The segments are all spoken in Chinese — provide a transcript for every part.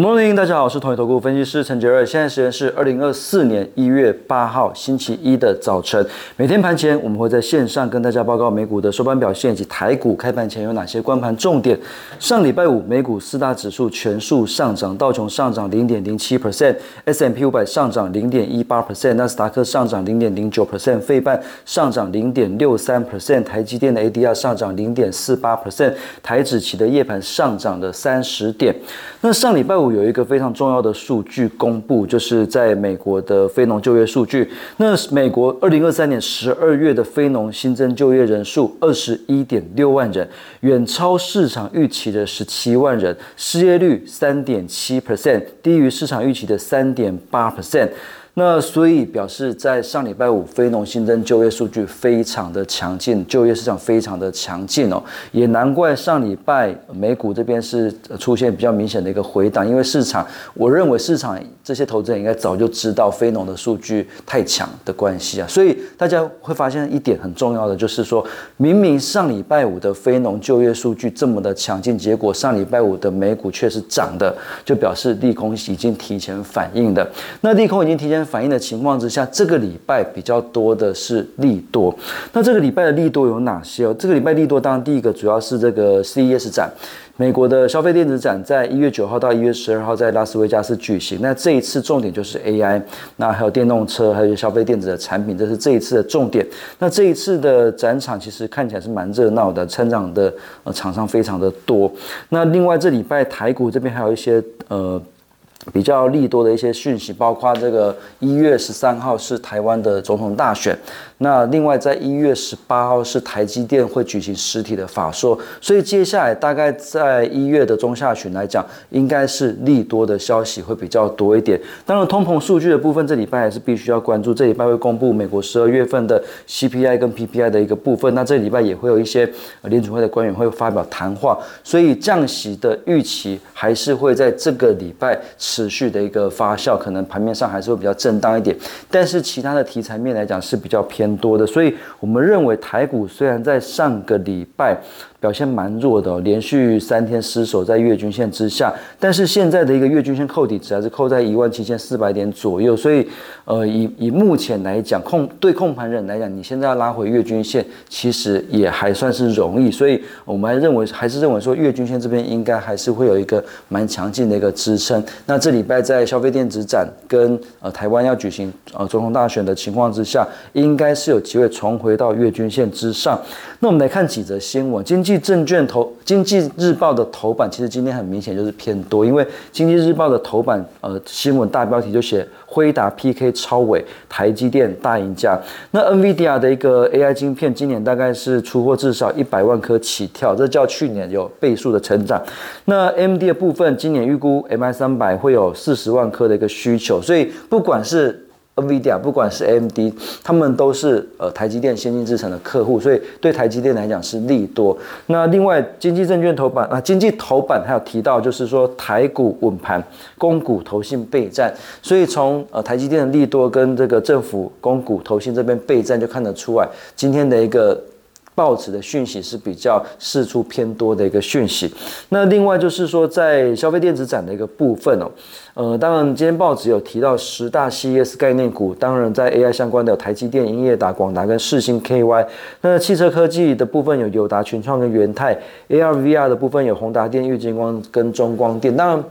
Morning，大家好，我是同业投顾分析师陈杰瑞。现在时间是二零二四年一月八号星期一的早晨。每天盘前，我们会在线上跟大家报告美股的收盘表现以及台股开盘前有哪些关盘重点。上礼拜五，美股四大指数全数上涨，道琼上涨零点零七 percent，S M P 五百上涨零点一八 percent，纳斯达克上涨零点零九 percent，费半上涨零点六三 percent，台积电的 A D R 上涨零点四八 percent，台指期的夜盘上涨了三十点。那上礼拜五有一个非常重要的数据公布，就是在美国的非农就业数据。那美国二零二三年十二月的非农新增就业人数二十一点六万人，远超市场预期的十七万人，失业率三点七 percent，低于市场预期的三点八 percent。那所以表示，在上礼拜五非农新增就业数据非常的强劲，就业市场非常的强劲哦，也难怪上礼拜美股这边是出现比较明显的一个回档，因为市场，我认为市场这些投资人应该早就知道非农的数据太强的关系啊，所以大家会发现一点很重要的就是说，明明上礼拜五的非农就业数据这么的强劲，结果上礼拜五的美股却是涨的，就表示利空已经提前反应的，那利空已经提前。反映的情况之下，这个礼拜比较多的是利多。那这个礼拜的利多有哪些哦？这个礼拜利多，当然第一个主要是这个 CES 展，美国的消费电子展，在一月九号到一月十二号在拉斯维加斯举行。那这一次重点就是 AI，那还有电动车，还有消费电子的产品，这是这一次的重点。那这一次的展场其实看起来是蛮热闹的，参展的呃厂商非常的多。那另外这礼拜台股这边还有一些呃。比较利多的一些讯息，包括这个一月十三号是台湾的总统大选，那另外在一月十八号是台积电会举行实体的法说，所以接下来大概在一月的中下旬来讲，应该是利多的消息会比较多一点。当然，通膨数据的部分，这礼拜还是必须要关注。这礼拜会公布美国十二月份的 CPI 跟 PPI 的一个部分，那这礼拜也会有一些联储会的官员会发表谈话，所以降息的预期还是会在这个礼拜。持续的一个发酵，可能盘面上还是会比较震荡一点，但是其他的题材面来讲是比较偏多的，所以我们认为台股虽然在上个礼拜。表现蛮弱的，连续三天失守在月均线之下，但是现在的一个月均线扣底值还是扣在一万七千四百点左右，所以，呃，以以目前来讲，控对控盘人来讲，你现在要拉回月均线，其实也还算是容易，所以我们还认为还是认为说月均线这边应该还是会有一个蛮强劲的一个支撑。那这礼拜在消费电子展跟呃台湾要举行呃总统大选的情况之下，应该是有机会重回到月均线之上。那我们来看几则新闻，经济证券头经济日报的头版，其实今天很明显就是偏多，因为经济日报的头版呃新闻大标题就写辉达 PK 超伟，台积电大赢家。那 NVIDIA 的一个 AI 晶片，今年大概是出货至少一百万颗起跳，这叫去年有倍数的成长。那 MD 的部分，今年预估 MI 三百会有四十万颗的一个需求，所以不管是 NVIDIA 不管是 AMD，他们都是呃台积电先进制程的客户，所以对台积电来讲是利多。那另外经济证券头版啊，经济头版还有提到就是说台股稳盘，公股投信备战，所以从呃台积电的利多跟这个政府公股投信这边备战就看得出来，今天的一个。报纸的讯息是比较释出偏多的一个讯息，那另外就是说在消费电子展的一个部分哦，呃，当然今天报纸有提到十大 CES 概念股，当然在 AI 相关的有台积电、英业达、广达跟世星 KY，那汽车科技的部分有友达、群创跟元泰，ARVR 的部分有宏达电、玉金光跟中光电，当然。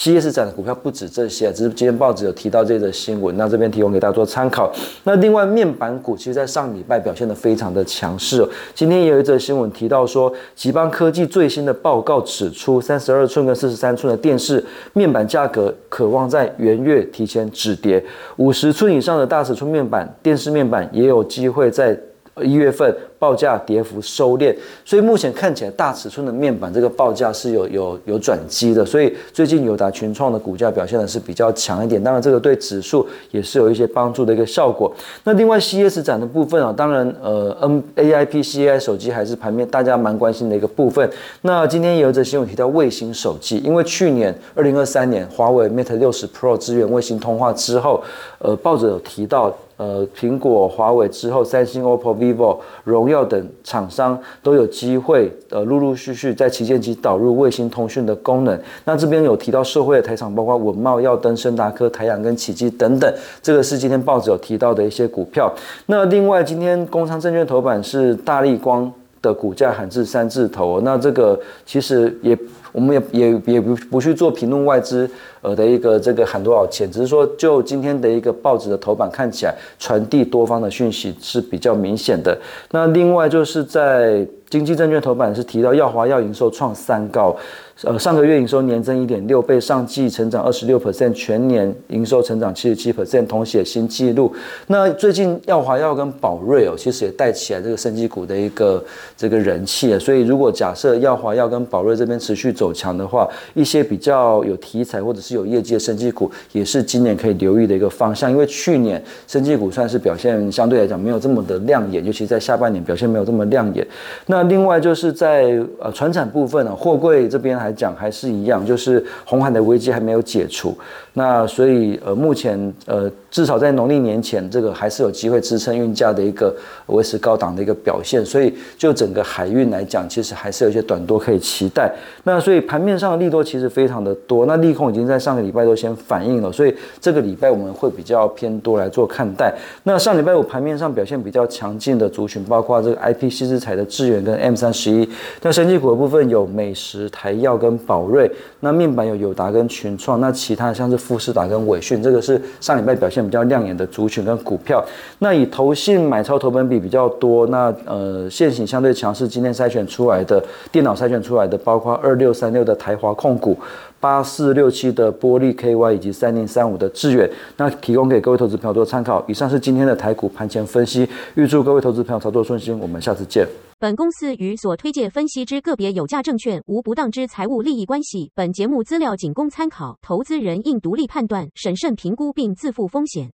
CES 展的股票不止这些，只是今天报纸有提到这则新闻，那这边提供给大家做参考。那另外面板股，其实在上礼拜表现的非常的强势。今天也有一则新闻提到说，吉邦科技最新的报告指出，三十二寸跟四十三寸的电视面板价格渴望在元月提前止跌，五十寸以上的大尺寸面板电视面板也有机会在一月份。报价跌幅收敛，所以目前看起来大尺寸的面板这个报价是有有有转机的，所以最近友达群创的股价表现的是比较强一点，当然这个对指数也是有一些帮助的一个效果。那另外 C S 展的部分啊，当然呃 N A I P C I 手机还是盘面大家蛮关心的一个部分。那今天也有则新闻提到卫星手机，因为去年二零二三年华为 Mate 六十 Pro 支援卫星通话之后，呃，报纸有提到。呃苹果、华为之后，三星、OPPO、vivo、荣耀等厂商都有机会呃陆陆续续在旗舰机导入卫星通讯的功能。那这边有提到社会的台厂，包括文茂、耀登、深达科、台阳跟奇迹等等，这个是今天报纸有提到的一些股票。那另外今天工商证券头版是大力光的股价喊至三字头，那这个其实也。我们也也也不不去做评论外资呃的一个这个喊多少钱，只是说就今天的一个报纸的头版看起来传递多方的讯息是比较明显的。那另外就是在经济证券头版是提到耀华要营收创三高。呃，上个月营收年增一点六倍，上季成长二十六 percent，全年营收成长七十七 percent，同写新纪录。那最近耀华药跟宝瑞哦，其实也带起来这个升级股的一个这个人气啊。所以如果假设耀华药跟宝瑞这边持续走强的话，一些比较有题材或者是有业绩的升级股，也是今年可以留意的一个方向。因为去年升级股算是表现相对来讲没有这么的亮眼，尤其在下半年表现没有这么亮眼。那另外就是在呃船产部分呢，货柜这边还。讲还是一样，就是红海的危机还没有解除，那所以呃目前呃至少在农历年前，这个还是有机会支撑运价的一个维持高档的一个表现，所以就整个海运来讲，其实还是有一些短多可以期待。那所以盘面上的利多其实非常的多，那利空已经在上个礼拜都先反映了，所以这个礼拜我们会比较偏多来做看待。那上礼拜五盘面上表现比较强劲的族群，包括这个 IP 西之材的智源跟 M 三十一，那升级股的部分有美食、台药。跟宝瑞，那面板有友达跟群创，那其他像是富士达跟伟讯，这个是上礼拜表现比较亮眼的族群跟股票。那以投信买超投本比比较多，那呃现行相对强势，今天筛选出来的电脑筛选出来的，包括二六三六的台华控股、八四六七的玻璃 KY 以及三零三五的致远，那提供给各位投资朋友做参考。以上是今天的台股盘前分析，预祝各位投资朋友操作顺心，我们下次见。本公司与所推介分析之个别有价证券无不当之财务利益关系。本节目资料仅供参考，投资人应独立判断、审慎评估并自负风险。